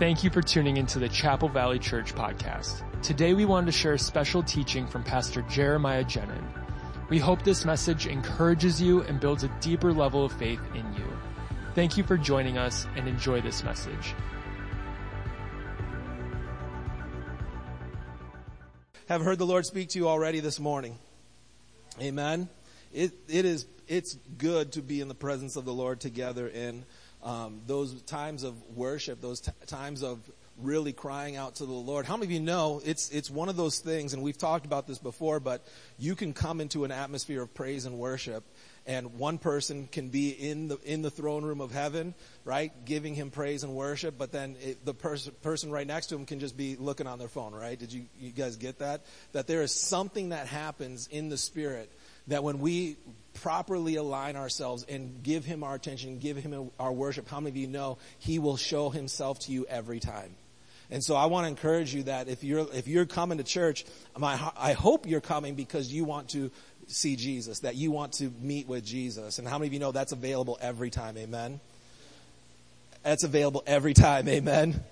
Thank you for tuning into the Chapel Valley Church podcast. Today we wanted to share a special teaching from Pastor Jeremiah Jenin. We hope this message encourages you and builds a deeper level of faith in you. Thank you for joining us and enjoy this message. Have heard the Lord speak to you already this morning. Amen. It, it is, it's good to be in the presence of the Lord together in um, those times of worship, those t- times of really crying out to the Lord. How many of you know it's it's one of those things, and we've talked about this before, but you can come into an atmosphere of praise and worship, and one person can be in the in the throne room of heaven, right, giving him praise and worship, but then it, the person person right next to him can just be looking on their phone, right? Did you you guys get that? That there is something that happens in the spirit that when we properly align ourselves and give him our attention, give him our worship, how many of you know he will show himself to you every time? And so I want to encourage you that if you're, if you're coming to church, my, I hope you're coming because you want to see Jesus, that you want to meet with Jesus. And how many of you know that's available every time? Amen. That's available every time. Amen.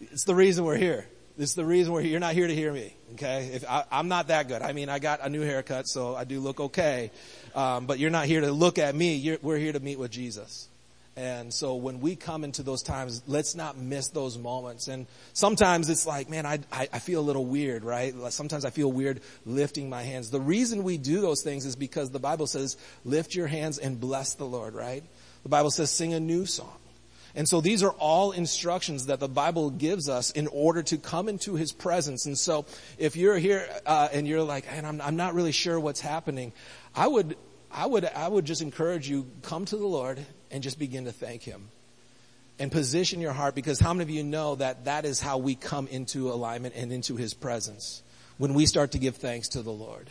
It's the reason we're here. This is the reason we're. You're not here to hear me, okay? If I, am not that good. I mean, I got a new haircut, so I do look okay. Um, but you're not here to look at me. You're, we're here to meet with Jesus. And so when we come into those times, let's not miss those moments. And sometimes it's like, man, I, I, I feel a little weird, right? Sometimes I feel weird lifting my hands. The reason we do those things is because the Bible says, lift your hands and bless the Lord, right? The Bible says, sing a new song. And so these are all instructions that the Bible gives us in order to come into His presence. And so if you're here uh, and you're like, and I'm, I'm not really sure what's happening, I would, I would, I would just encourage you come to the Lord and just begin to thank Him. And position your heart because how many of you know that that is how we come into alignment and into His presence? When we start to give thanks to the Lord.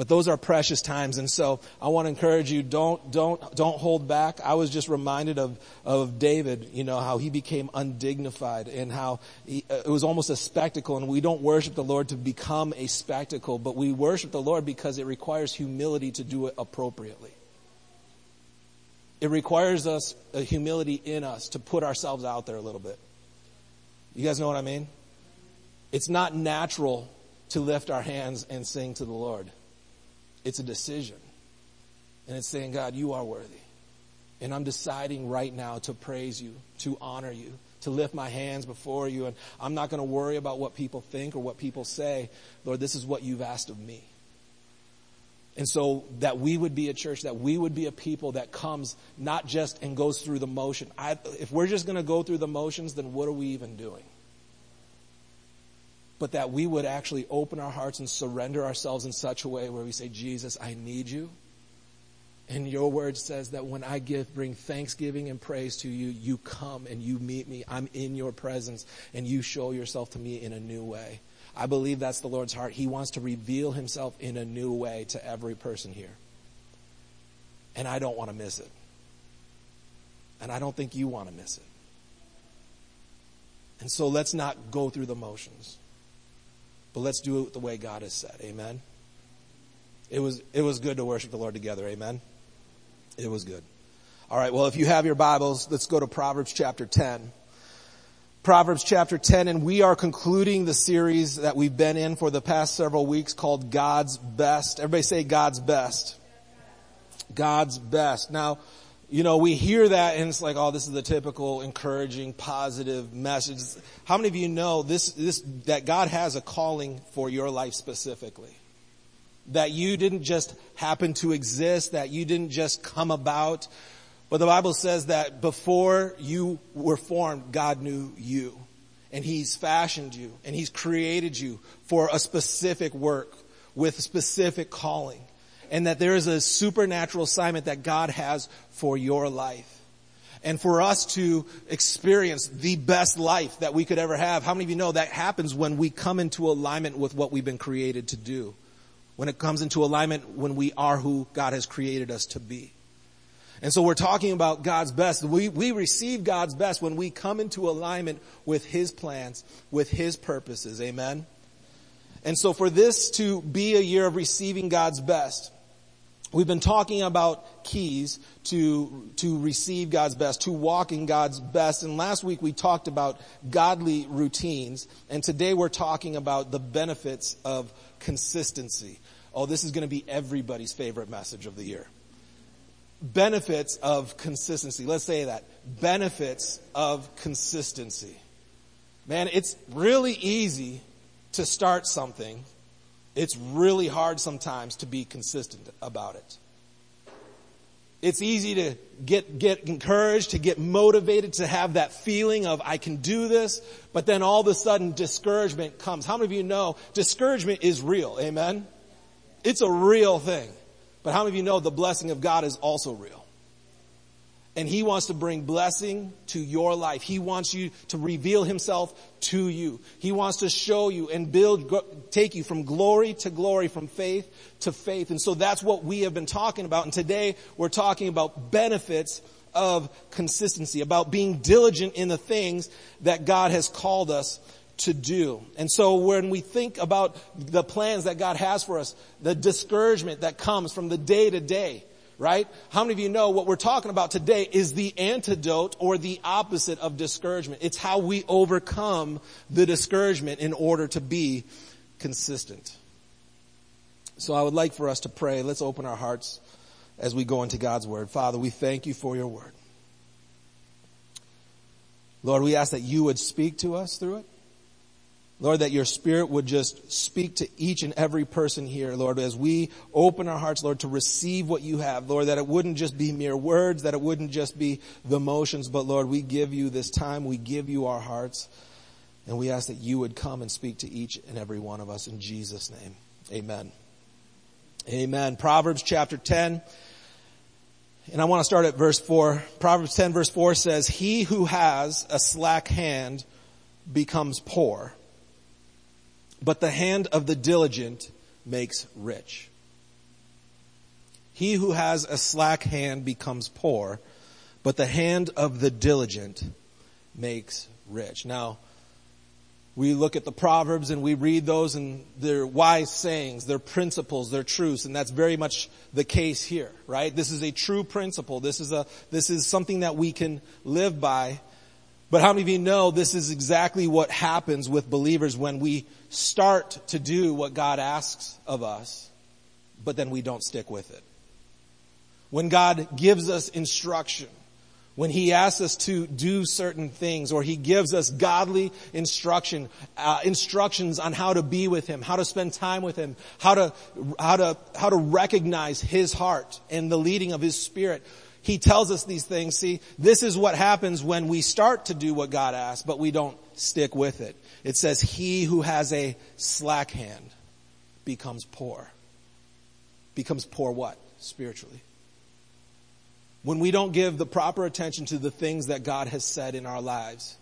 But those are precious times. And so I want to encourage you, don't, don't, don't hold back. I was just reminded of, of David, you know, how he became undignified and how he, uh, it was almost a spectacle. And we don't worship the Lord to become a spectacle, but we worship the Lord because it requires humility to do it appropriately. It requires us a humility in us to put ourselves out there a little bit. You guys know what I mean? It's not natural to lift our hands and sing to the Lord. It's a decision. And it's saying, God, you are worthy. And I'm deciding right now to praise you, to honor you, to lift my hands before you. And I'm not going to worry about what people think or what people say. Lord, this is what you've asked of me. And so that we would be a church, that we would be a people that comes not just and goes through the motion. I, if we're just going to go through the motions, then what are we even doing? But that we would actually open our hearts and surrender ourselves in such a way where we say, Jesus, I need you. And your word says that when I give, bring thanksgiving and praise to you, you come and you meet me. I'm in your presence and you show yourself to me in a new way. I believe that's the Lord's heart. He wants to reveal himself in a new way to every person here. And I don't want to miss it. And I don't think you want to miss it. And so let's not go through the motions. But let's do it the way God has said. Amen. It was, it was good to worship the Lord together. Amen. It was good. All right. Well, if you have your Bibles, let's go to Proverbs chapter 10. Proverbs chapter 10, and we are concluding the series that we've been in for the past several weeks called God's Best. Everybody say God's Best. God's Best. Now, you know, we hear that and it's like, oh, this is the typical encouraging, positive message. How many of you know this, this, that God has a calling for your life specifically? That you didn't just happen to exist, that you didn't just come about, but the Bible says that before you were formed, God knew you. And He's fashioned you, and He's created you for a specific work with specific calling and that there is a supernatural assignment that God has for your life. And for us to experience the best life that we could ever have, how many of you know that happens when we come into alignment with what we've been created to do? When it comes into alignment when we are who God has created us to be. And so we're talking about God's best. We, we receive God's best when we come into alignment with His plans, with His purposes. Amen? And so for this to be a year of receiving God's best, We've been talking about keys to, to receive God's best, to walk in God's best. And last week we talked about godly routines. And today we're talking about the benefits of consistency. Oh, this is going to be everybody's favorite message of the year. Benefits of consistency. Let's say that. Benefits of consistency. Man, it's really easy to start something it's really hard sometimes to be consistent about it. It's easy to get, get encouraged, to get motivated, to have that feeling of I can do this, but then all of a sudden discouragement comes. How many of you know discouragement is real? Amen? It's a real thing. But how many of you know the blessing of God is also real? And He wants to bring blessing to your life. He wants you to reveal Himself to you. He wants to show you and build, take you from glory to glory, from faith to faith. And so that's what we have been talking about. And today we're talking about benefits of consistency, about being diligent in the things that God has called us to do. And so when we think about the plans that God has for us, the discouragement that comes from the day to day, right? How many of you know what we're talking about today is the antidote or the opposite of discouragement? It's how we overcome the discouragement in order to be consistent. So I would like for us to pray. Let's open our hearts as we go into God's word. Father, we thank you for your word. Lord, we ask that you would speak to us through it. Lord, that your spirit would just speak to each and every person here, Lord, as we open our hearts, Lord, to receive what you have, Lord, that it wouldn't just be mere words, that it wouldn't just be the motions, but Lord, we give you this time, we give you our hearts, and we ask that you would come and speak to each and every one of us in Jesus' name. Amen. Amen. Proverbs chapter 10. And I want to start at verse 4. Proverbs 10 verse 4 says, He who has a slack hand becomes poor but the hand of the diligent makes rich. He who has a slack hand becomes poor, but the hand of the diligent makes rich. Now, we look at the Proverbs and we read those and they're wise sayings, they're principles, they're truths, and that's very much the case here, right? This is a true principle. This is a, this is something that we can live by. But how many of you know this is exactly what happens with believers when we start to do what God asks of us, but then we don't stick with it. When God gives us instruction, when He asks us to do certain things, or He gives us godly instruction, uh, instructions on how to be with Him, how to spend time with Him, how to, how to, how to recognize His heart and the leading of His Spirit, he tells us these things. See, this is what happens when we start to do what God asks, but we don't stick with it. It says, he who has a slack hand becomes poor. Becomes poor what? Spiritually. When we don't give the proper attention to the things that God has said in our lives,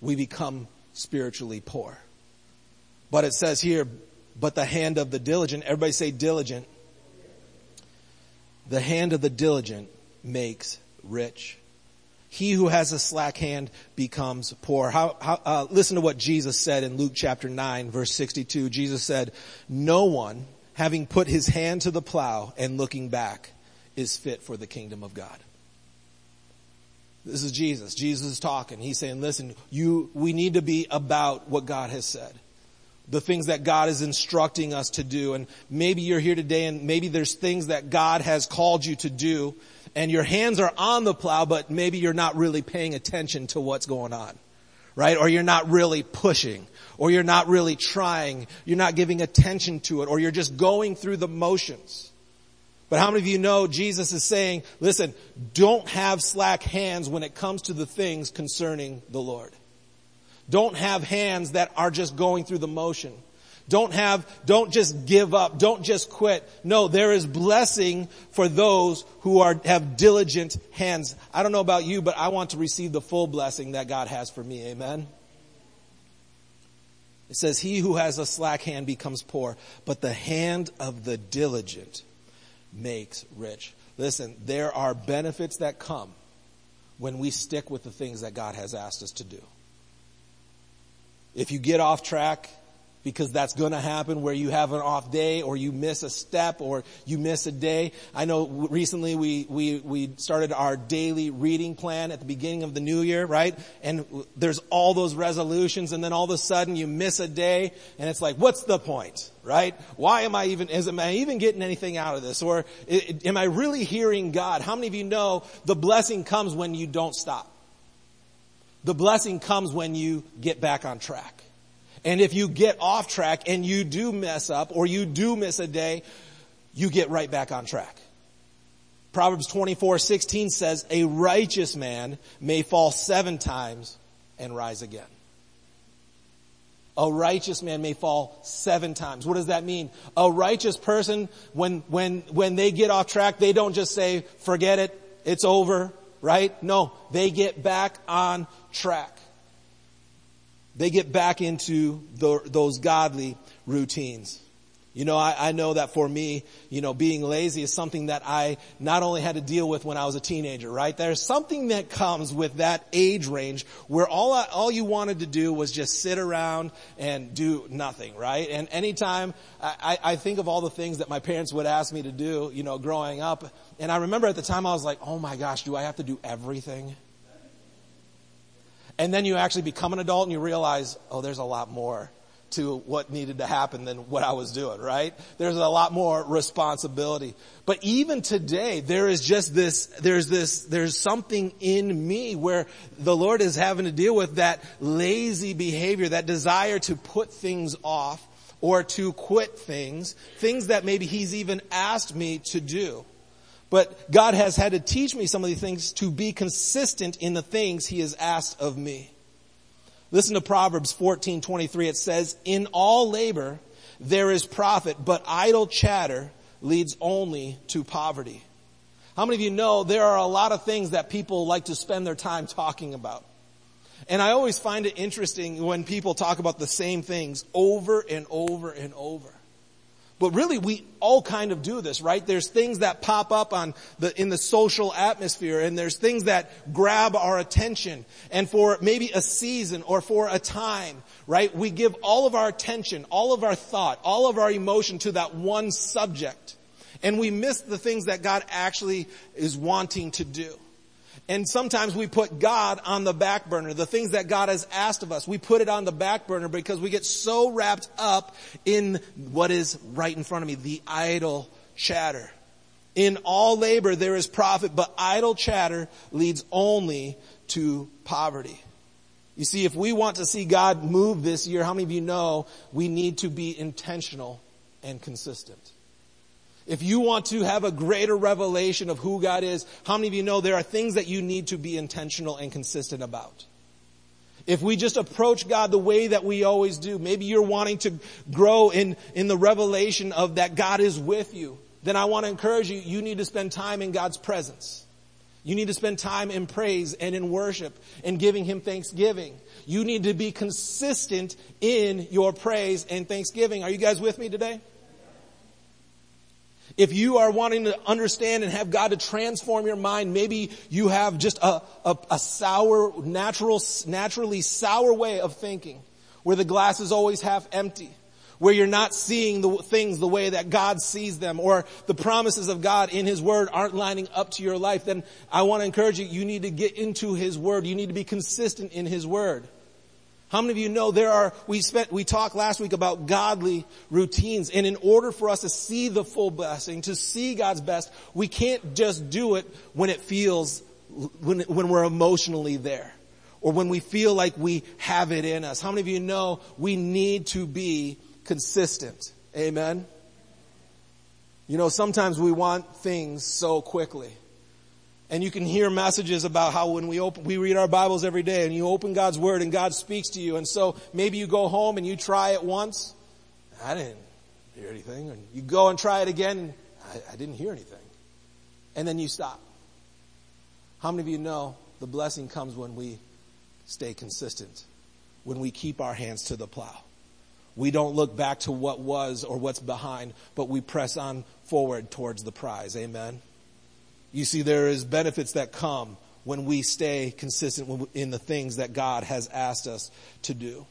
we become spiritually poor. But it says here, but the hand of the diligent, everybody say diligent. The hand of the diligent makes rich. He who has a slack hand becomes poor. How, how, uh, listen to what Jesus said in Luke chapter 9 verse 62. Jesus said, no one having put his hand to the plow and looking back is fit for the kingdom of God. This is Jesus. Jesus is talking. He's saying, listen, you, we need to be about what God has said. The things that God is instructing us to do. And maybe you're here today and maybe there's things that God has called you to do and your hands are on the plow, but maybe you're not really paying attention to what's going on, right? Or you're not really pushing, or you're not really trying, you're not giving attention to it, or you're just going through the motions. But how many of you know Jesus is saying, listen, don't have slack hands when it comes to the things concerning the Lord. Don't have hands that are just going through the motion. Don't have, don't just give up. Don't just quit. No, there is blessing for those who are, have diligent hands. I don't know about you, but I want to receive the full blessing that God has for me. Amen. It says, he who has a slack hand becomes poor, but the hand of the diligent makes rich. Listen, there are benefits that come when we stick with the things that God has asked us to do. If you get off track, because that's going to happen where you have an off day or you miss a step or you miss a day. I know recently we, we, we started our daily reading plan at the beginning of the new year, right? And there's all those resolutions and then all of a sudden you miss a day and it's like, what's the point, right? Why am I even, is, am I even getting anything out of this? Or am I really hearing God? How many of you know the blessing comes when you don't stop? The blessing comes when you get back on track. And if you get off track and you do mess up or you do miss a day, you get right back on track. Proverbs 24, 16 says, a righteous man may fall seven times and rise again. A righteous man may fall seven times. What does that mean? A righteous person, when, when, when they get off track, they don't just say, forget it, it's over, right? No, they get back on track they get back into the, those godly routines. You know, I, I, know that for me, you know, being lazy is something that I not only had to deal with when I was a teenager, right? There's something that comes with that age range where all I, all you wanted to do was just sit around and do nothing, right? And anytime I, I think of all the things that my parents would ask me to do, you know, growing up, and I remember at the time I was like, oh my gosh, do I have to do everything? And then you actually become an adult and you realize, oh, there's a lot more to what needed to happen than what I was doing, right? There's a lot more responsibility. But even today, there is just this, there's this, there's something in me where the Lord is having to deal with that lazy behavior, that desire to put things off or to quit things, things that maybe He's even asked me to do. But God has had to teach me some of these things to be consistent in the things He has asked of me. Listen to Proverbs 14, 23. It says, in all labor there is profit, but idle chatter leads only to poverty. How many of you know there are a lot of things that people like to spend their time talking about? And I always find it interesting when people talk about the same things over and over and over. But really, we all kind of do this, right? There's things that pop up on the, in the social atmosphere and there's things that grab our attention. And for maybe a season or for a time, right? We give all of our attention, all of our thought, all of our emotion to that one subject. And we miss the things that God actually is wanting to do. And sometimes we put God on the back burner. The things that God has asked of us, we put it on the back burner because we get so wrapped up in what is right in front of me, the idle chatter. In all labor there is profit, but idle chatter leads only to poverty. You see, if we want to see God move this year, how many of you know we need to be intentional and consistent? If you want to have a greater revelation of who God is, how many of you know there are things that you need to be intentional and consistent about? If we just approach God the way that we always do, maybe you're wanting to grow in, in the revelation of that God is with you, then I want to encourage you, you need to spend time in God's presence. You need to spend time in praise and in worship and giving Him thanksgiving. You need to be consistent in your praise and thanksgiving. Are you guys with me today? If you are wanting to understand and have God to transform your mind, maybe you have just a, a, a, sour, natural, naturally sour way of thinking, where the glass is always half empty, where you're not seeing the things the way that God sees them, or the promises of God in His Word aren't lining up to your life, then I want to encourage you, you need to get into His Word. You need to be consistent in His Word. How many of you know there are, we spent, we talked last week about godly routines and in order for us to see the full blessing, to see God's best, we can't just do it when it feels, when, when we're emotionally there or when we feel like we have it in us. How many of you know we need to be consistent? Amen. You know, sometimes we want things so quickly. And you can hear messages about how when we open, we read our Bibles every day and you open God's Word and God speaks to you. And so maybe you go home and you try it once. I didn't hear anything. And you go and try it again. I, I didn't hear anything. And then you stop. How many of you know the blessing comes when we stay consistent? When we keep our hands to the plow. We don't look back to what was or what's behind, but we press on forward towards the prize. Amen. You see, there is benefits that come when we stay consistent in the things that God has asked us to do.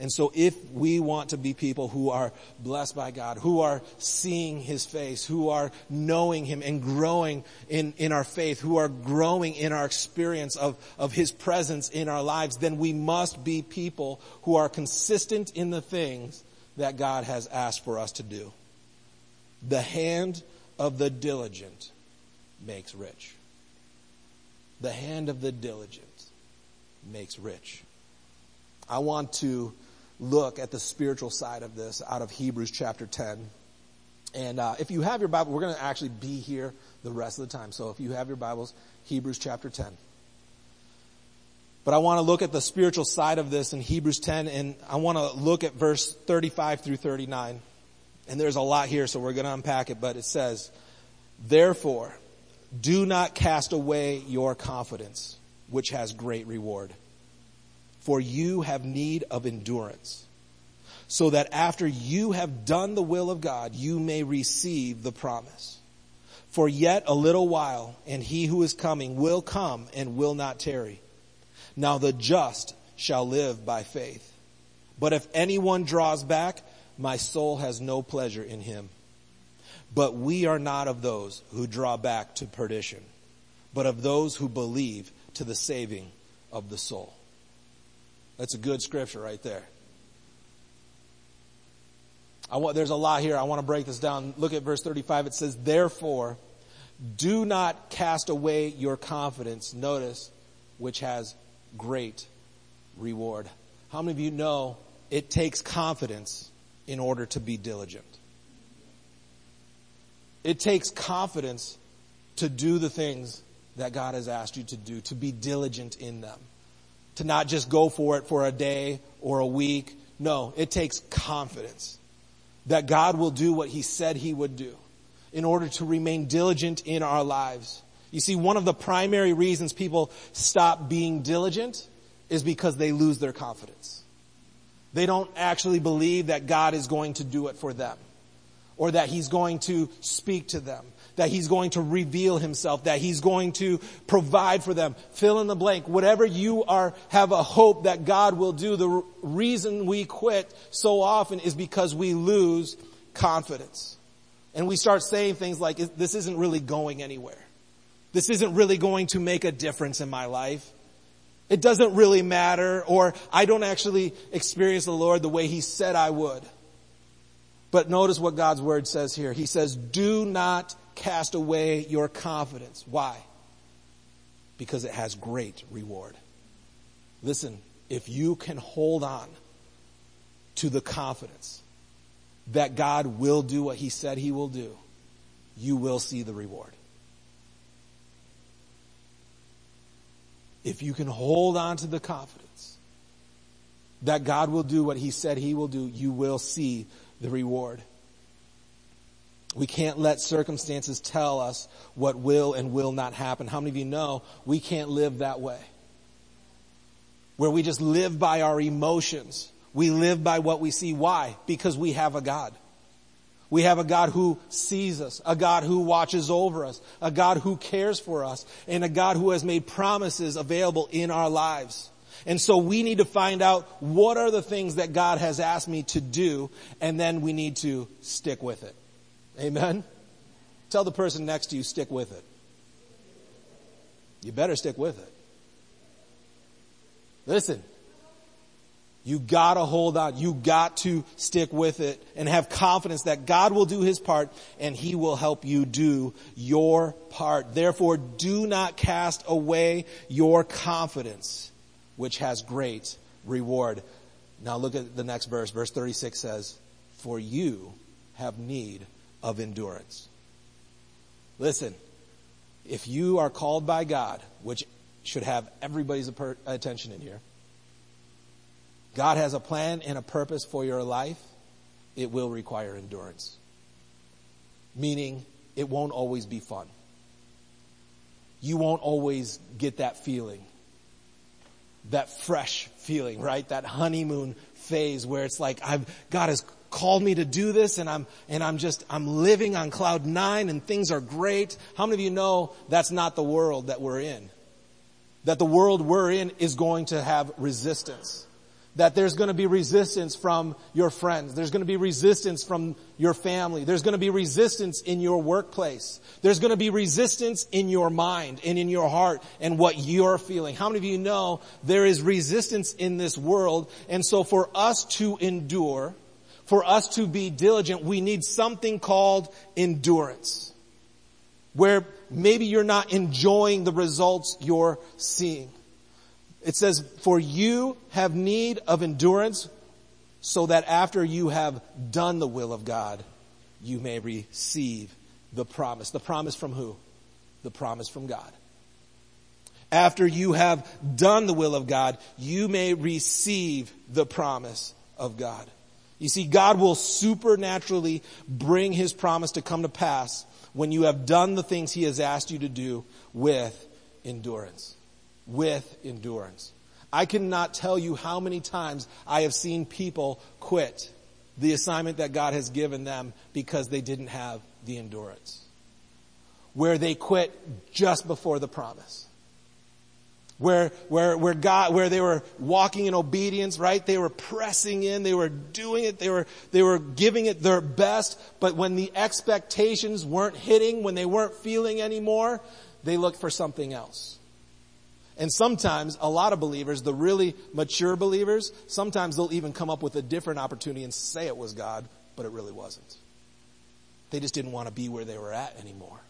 And so if we want to be people who are blessed by God, who are seeing His face, who are knowing Him and growing in, in our faith, who are growing in our experience of, of His presence in our lives, then we must be people who are consistent in the things that God has asked for us to do. The hand of the diligent makes rich. The hand of the diligent makes rich. I want to look at the spiritual side of this out of Hebrews chapter 10. And uh, if you have your Bible, we're going to actually be here the rest of the time. So if you have your Bibles, Hebrews chapter 10. But I want to look at the spiritual side of this in Hebrews 10, and I want to look at verse 35 through 39. And there's a lot here, so we're going to unpack it, but it says, Therefore, do not cast away your confidence, which has great reward for you have need of endurance, so that after you have done the will of God, you may receive the promise. For yet a little while, and he who is coming will come and will not tarry. Now the just shall live by faith. But if anyone draws back, my soul has no pleasure in him. But we are not of those who draw back to perdition, but of those who believe to the saving of the soul. That's a good scripture right there. I want, there's a lot here. I want to break this down. Look at verse 35. It says, therefore, do not cast away your confidence. Notice, which has great reward. How many of you know it takes confidence in order to be diligent? It takes confidence to do the things that God has asked you to do, to be diligent in them to not just go for it for a day or a week. No, it takes confidence that God will do what he said he would do in order to remain diligent in our lives. You see, one of the primary reasons people stop being diligent is because they lose their confidence. They don't actually believe that God is going to do it for them or that he's going to speak to them that he's going to reveal himself, that he's going to provide for them. Fill in the blank. Whatever you are, have a hope that God will do. The reason we quit so often is because we lose confidence. And we start saying things like, this isn't really going anywhere. This isn't really going to make a difference in my life. It doesn't really matter, or I don't actually experience the Lord the way He said I would. But notice what God's Word says here. He says, do not cast away your confidence. Why? Because it has great reward. Listen, if you can hold on to the confidence that God will do what he said he will do, you will see the reward. If you can hold on to the confidence that God will do what he said he will do, you will see the reward. We can't let circumstances tell us what will and will not happen. How many of you know we can't live that way? Where we just live by our emotions. We live by what we see. Why? Because we have a God. We have a God who sees us, a God who watches over us, a God who cares for us, and a God who has made promises available in our lives. And so we need to find out what are the things that God has asked me to do, and then we need to stick with it. Amen? Tell the person next to you, stick with it. You better stick with it. Listen, you gotta hold on. You got to stick with it and have confidence that God will do His part and He will help you do your part. Therefore, do not cast away your confidence, which has great reward. Now look at the next verse. Verse 36 says, for you have need of endurance. Listen, if you are called by God, which should have everybody's attention in here, God has a plan and a purpose for your life, it will require endurance. Meaning, it won't always be fun. You won't always get that feeling. That fresh feeling, right? That honeymoon phase where it's like, I've, God has called me to do this and I'm, and I'm just, I'm living on cloud nine and things are great. How many of you know that's not the world that we're in? That the world we're in is going to have resistance. That there's going to be resistance from your friends. There's going to be resistance from your family. There's going to be resistance in your workplace. There's going to be resistance in your mind and in your heart and what you're feeling. How many of you know there is resistance in this world? And so for us to endure, for us to be diligent, we need something called endurance. Where maybe you're not enjoying the results you're seeing. It says, for you have need of endurance so that after you have done the will of God, you may receive the promise. The promise from who? The promise from God. After you have done the will of God, you may receive the promise of God. You see, God will supernaturally bring His promise to come to pass when you have done the things He has asked you to do with endurance with endurance. I cannot tell you how many times I have seen people quit the assignment that God has given them because they didn't have the endurance. Where they quit just before the promise. Where, where, where God, where they were walking in obedience, right? They were pressing in, they were doing it, they were, they were giving it their best, but when the expectations weren't hitting, when they weren't feeling anymore, they looked for something else. And sometimes a lot of believers, the really mature believers, sometimes they'll even come up with a different opportunity and say it was God, but it really wasn't. They just didn't want to be where they were at anymore.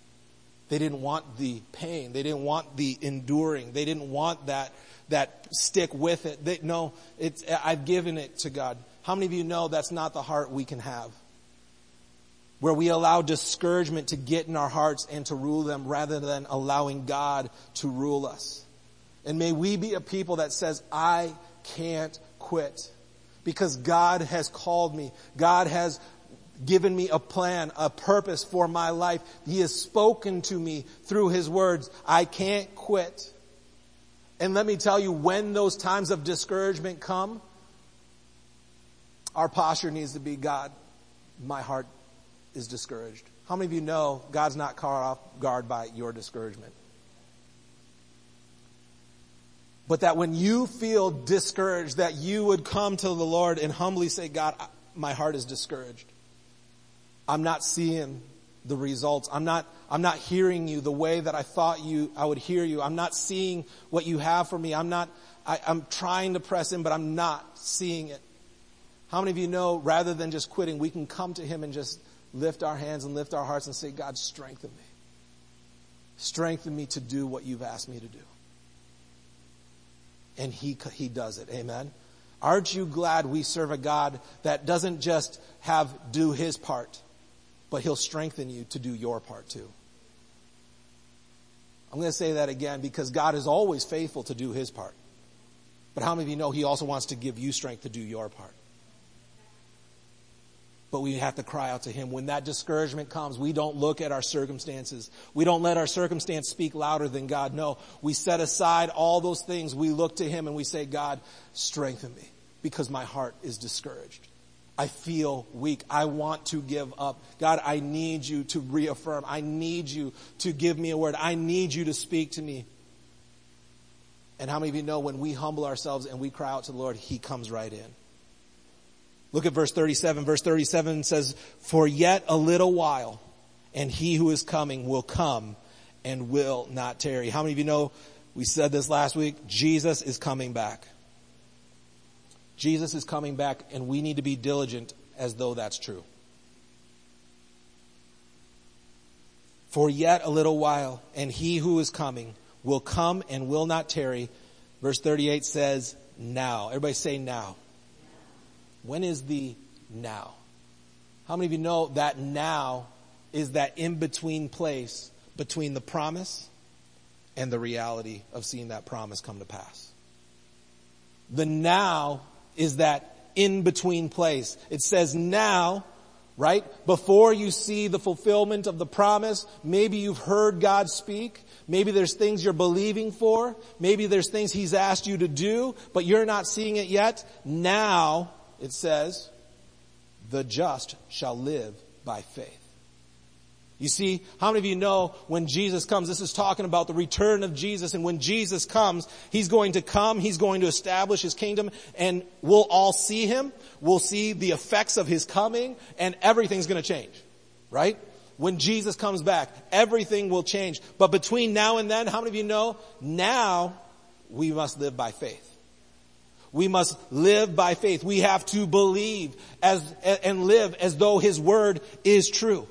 They didn't want the pain. They didn't want the enduring. They didn't want that, that stick with it. They, no, it's, I've given it to God. How many of you know that's not the heart we can have? Where we allow discouragement to get in our hearts and to rule them rather than allowing God to rule us. And may we be a people that says, I can't quit because God has called me. God has given me a plan, a purpose for my life. He has spoken to me through His words. I can't quit. And let me tell you, when those times of discouragement come, our posture needs to be, God, my heart is discouraged. How many of you know God's not caught off guard by your discouragement? But that when you feel discouraged, that you would come to the Lord and humbly say, God, my heart is discouraged. I'm not seeing the results. I'm not, I'm not hearing you the way that I thought you, I would hear you. I'm not seeing what you have for me. I'm not, I, I'm trying to press in, but I'm not seeing it. How many of you know rather than just quitting, we can come to Him and just lift our hands and lift our hearts and say, God, strengthen me. Strengthen me to do what you've asked me to do and he, he does it. Amen. Aren't you glad we serve a God that doesn't just have do his part, but he'll strengthen you to do your part too? I'm going to say that again because God is always faithful to do his part. But how many of you know he also wants to give you strength to do your part? But we have to cry out to Him. When that discouragement comes, we don't look at our circumstances. We don't let our circumstance speak louder than God. No, we set aside all those things. We look to Him and we say, God, strengthen me because my heart is discouraged. I feel weak. I want to give up. God, I need you to reaffirm. I need you to give me a word. I need you to speak to me. And how many of you know when we humble ourselves and we cry out to the Lord, He comes right in. Look at verse 37. Verse 37 says, For yet a little while, and he who is coming will come and will not tarry. How many of you know, we said this last week, Jesus is coming back. Jesus is coming back and we need to be diligent as though that's true. For yet a little while, and he who is coming will come and will not tarry. Verse 38 says, now. Everybody say now. When is the now? How many of you know that now is that in between place between the promise and the reality of seeing that promise come to pass? The now is that in between place. It says now, right? Before you see the fulfillment of the promise, maybe you've heard God speak. Maybe there's things you're believing for. Maybe there's things He's asked you to do, but you're not seeing it yet. Now it says, the just shall live by faith. You see, how many of you know when Jesus comes, this is talking about the return of Jesus, and when Jesus comes, He's going to come, He's going to establish His kingdom, and we'll all see Him, we'll see the effects of His coming, and everything's gonna change. Right? When Jesus comes back, everything will change. But between now and then, how many of you know, now we must live by faith. We must live by faith. We have to believe as, and live as though His Word is true.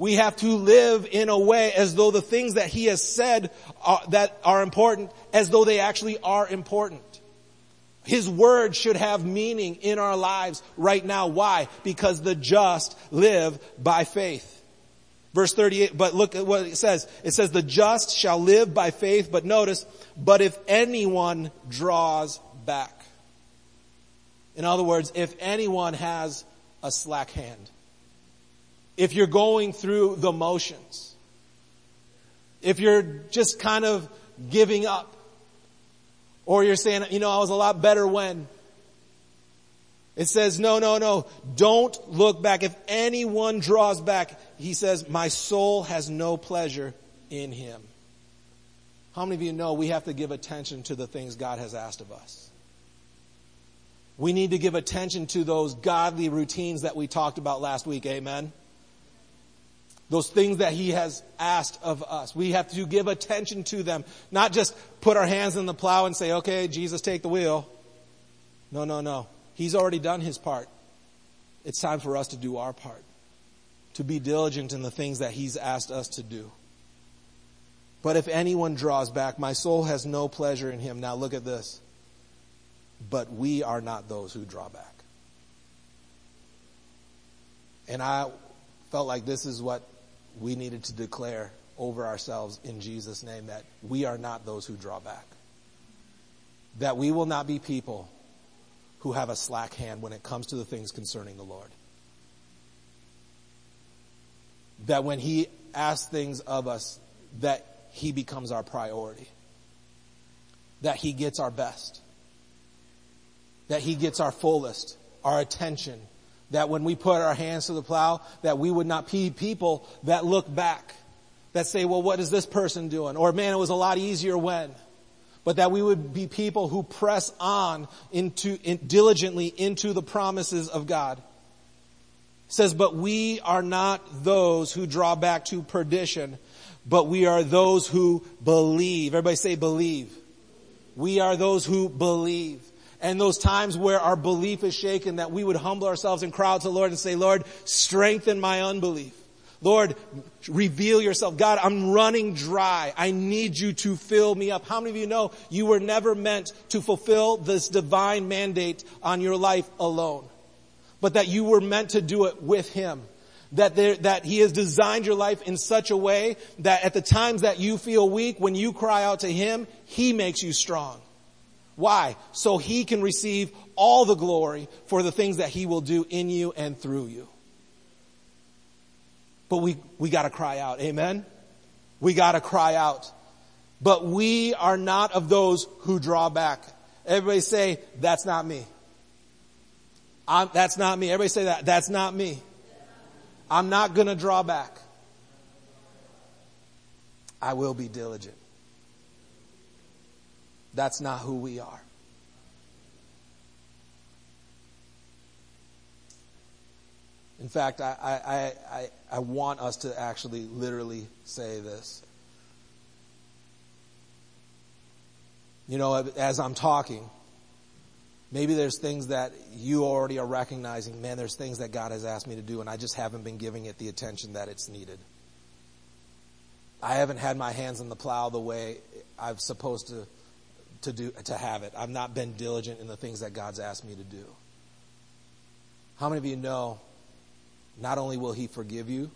We have to live in a way as though the things that he has said are, that are important, as though they actually are important. His word should have meaning in our lives right now. Why? Because the just live by faith. Verse 38, but look at what it says. It says, the just shall live by faith, but notice, but if anyone draws back. In other words, if anyone has a slack hand if you're going through the motions, if you're just kind of giving up, or you're saying, you know, I was a lot better when. It says, no, no, no, don't look back. If anyone draws back, he says, my soul has no pleasure in him. How many of you know we have to give attention to the things God has asked of us? We need to give attention to those godly routines that we talked about last week. Amen. Those things that He has asked of us. We have to give attention to them. Not just put our hands in the plow and say, okay, Jesus, take the wheel. No, no, no. He's already done His part. It's time for us to do our part. To be diligent in the things that He's asked us to do. But if anyone draws back, my soul has no pleasure in him. Now look at this. But we are not those who draw back. And I felt like this is what we needed to declare over ourselves in Jesus' name that we are not those who draw back. That we will not be people who have a slack hand when it comes to the things concerning the Lord. That when He asks things of us, that He becomes our priority. That He gets our best. That He gets our fullest, our attention, that when we put our hands to the plow, that we would not be people that look back, that say, well, what is this person doing? Or man, it was a lot easier when. But that we would be people who press on into, in, diligently into the promises of God. It says, but we are not those who draw back to perdition, but we are those who believe. Everybody say believe. We are those who believe and those times where our belief is shaken that we would humble ourselves and cry out to the Lord and say, Lord, strengthen my unbelief. Lord, reveal yourself. God, I'm running dry. I need you to fill me up. How many of you know you were never meant to fulfill this divine mandate on your life alone, but that you were meant to do it with Him? That there, that He has designed your life in such a way that at the times that you feel weak, when you cry out to Him, He makes you strong. Why? So he can receive all the glory for the things that he will do in you and through you. But we, we gotta cry out. Amen? We gotta cry out. But we are not of those who draw back. Everybody say, that's not me. I'm, that's not me. Everybody say that. That's not me. I'm not gonna draw back. I will be diligent. That's not who we are. In fact, I, I, I, I want us to actually literally say this. You know, as I'm talking, maybe there's things that you already are recognizing. Man, there's things that God has asked me to do, and I just haven't been giving it the attention that it's needed. I haven't had my hands in the plow the way I'm supposed to to do, to have it. I've not been diligent in the things that God's asked me to do. How many of you know not only will He forgive you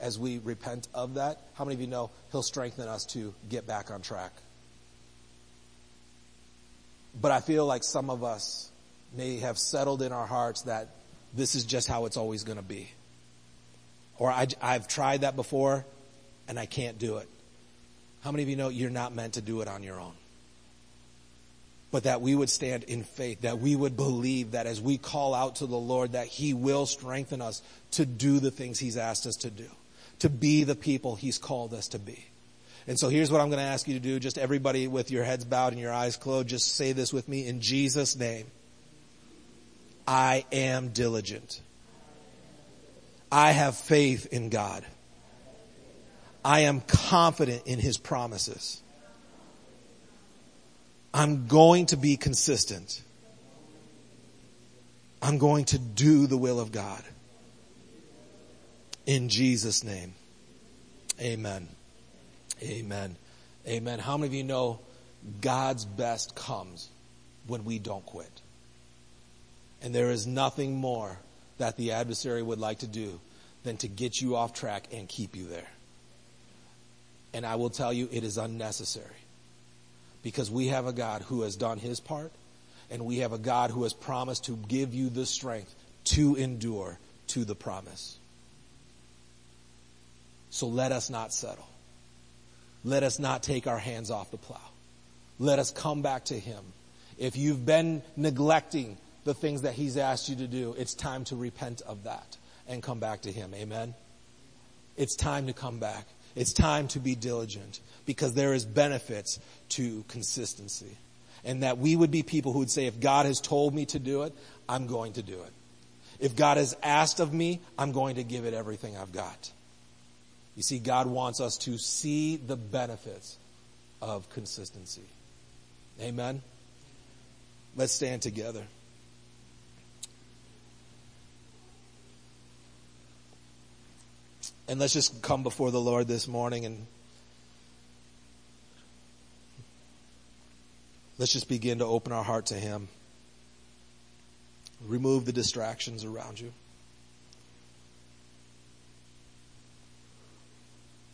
as we repent of that, how many of you know He'll strengthen us to get back on track? But I feel like some of us may have settled in our hearts that this is just how it's always going to be. Or I, I've tried that before and I can't do it. How many of you know you're not meant to do it on your own? But that we would stand in faith, that we would believe that as we call out to the Lord, that He will strengthen us to do the things He's asked us to do, to be the people He's called us to be. And so here's what I'm going to ask you to do. Just everybody with your heads bowed and your eyes closed, just say this with me in Jesus' name. I am diligent. I have faith in God. I am confident in His promises. I'm going to be consistent. I'm going to do the will of God. In Jesus' name. Amen. Amen. Amen. How many of you know God's best comes when we don't quit? And there is nothing more that the adversary would like to do than to get you off track and keep you there. And I will tell you, it is unnecessary. Because we have a God who has done his part, and we have a God who has promised to give you the strength to endure to the promise. So let us not settle. Let us not take our hands off the plow. Let us come back to him. If you've been neglecting the things that he's asked you to do, it's time to repent of that and come back to him. Amen. It's time to come back. It's time to be diligent because there is benefits to consistency. And that we would be people who would say, if God has told me to do it, I'm going to do it. If God has asked of me, I'm going to give it everything I've got. You see, God wants us to see the benefits of consistency. Amen. Let's stand together. And let's just come before the Lord this morning and let's just begin to open our heart to Him. Remove the distractions around you.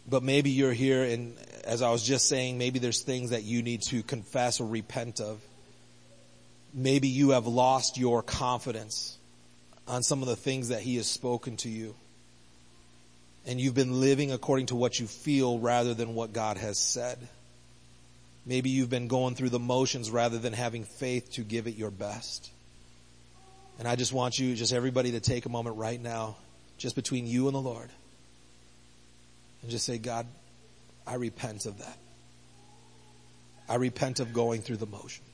But maybe you're here and as I was just saying, maybe there's things that you need to confess or repent of. Maybe you have lost your confidence on some of the things that He has spoken to you and you've been living according to what you feel rather than what God has said. Maybe you've been going through the motions rather than having faith to give it your best. And I just want you, just everybody to take a moment right now, just between you and the Lord, and just say, God, I repent of that. I repent of going through the motion.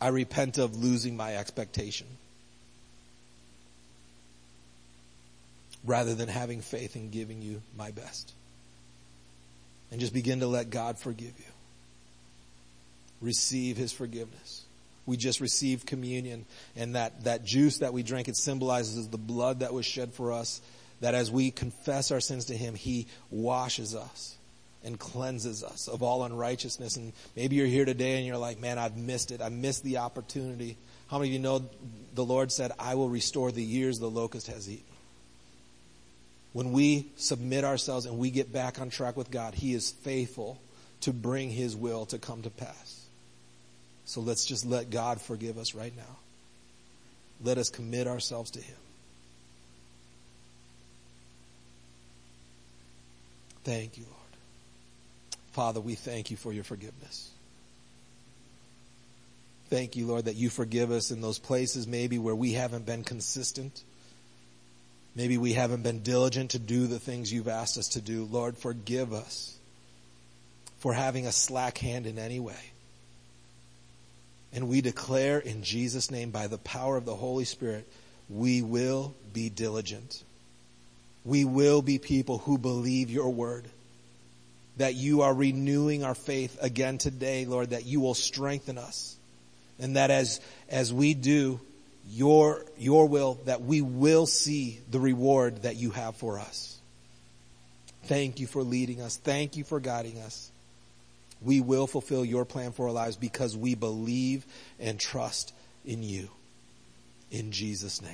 I repent of losing my expectation. Rather than having faith and giving you my best. And just begin to let God forgive you. Receive his forgiveness. We just received communion and that, that juice that we drank, it symbolizes the blood that was shed for us. That as we confess our sins to him, he washes us and cleanses us of all unrighteousness. And maybe you're here today and you're like, man, I've missed it. I missed the opportunity. How many of you know the Lord said, I will restore the years the locust has eaten? When we submit ourselves and we get back on track with God, He is faithful to bring His will to come to pass. So let's just let God forgive us right now. Let us commit ourselves to Him. Thank you, Lord. Father, we thank you for your forgiveness. Thank you, Lord, that you forgive us in those places maybe where we haven't been consistent Maybe we haven't been diligent to do the things you've asked us to do. Lord, forgive us for having a slack hand in any way. And we declare in Jesus' name, by the power of the Holy Spirit, we will be diligent. We will be people who believe your word. That you are renewing our faith again today, Lord, that you will strengthen us. And that as, as we do, your, your will that we will see the reward that you have for us. Thank you for leading us. Thank you for guiding us. We will fulfill your plan for our lives because we believe and trust in you. In Jesus' name.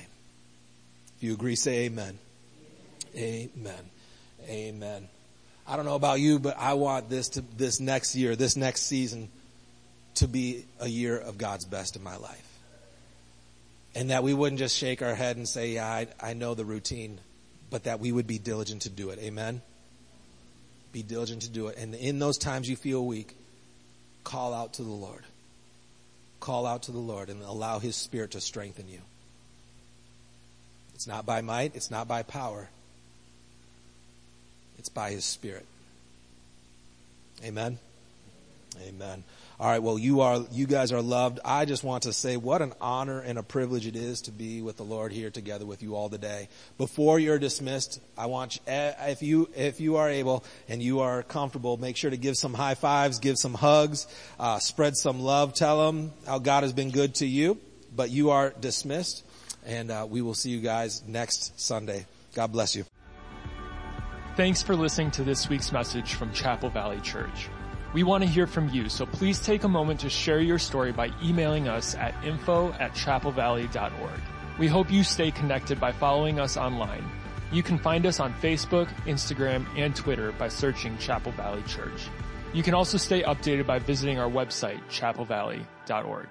If you agree, say amen. Amen. Amen. I don't know about you, but I want this to, this next year, this next season to be a year of God's best in my life. And that we wouldn't just shake our head and say, yeah, I, I know the routine, but that we would be diligent to do it. Amen? Be diligent to do it. And in those times you feel weak, call out to the Lord. Call out to the Lord and allow His Spirit to strengthen you. It's not by might, it's not by power, It's by His Spirit. Amen. Amen. All right. Well, you are, you guys are loved. I just want to say what an honor and a privilege it is to be with the Lord here together with you all today. Before you're dismissed, I want you, eh, if you, if you are able and you are comfortable, make sure to give some high fives, give some hugs, uh, spread some love, tell them how God has been good to you. But you are dismissed and uh, we will see you guys next Sunday. God bless you. Thanks for listening to this week's message from Chapel Valley Church. We want to hear from you, so please take a moment to share your story by emailing us at info at chapelvalley.org. We hope you stay connected by following us online. You can find us on Facebook, Instagram, and Twitter by searching Chapel Valley Church. You can also stay updated by visiting our website, chapelvalley.org.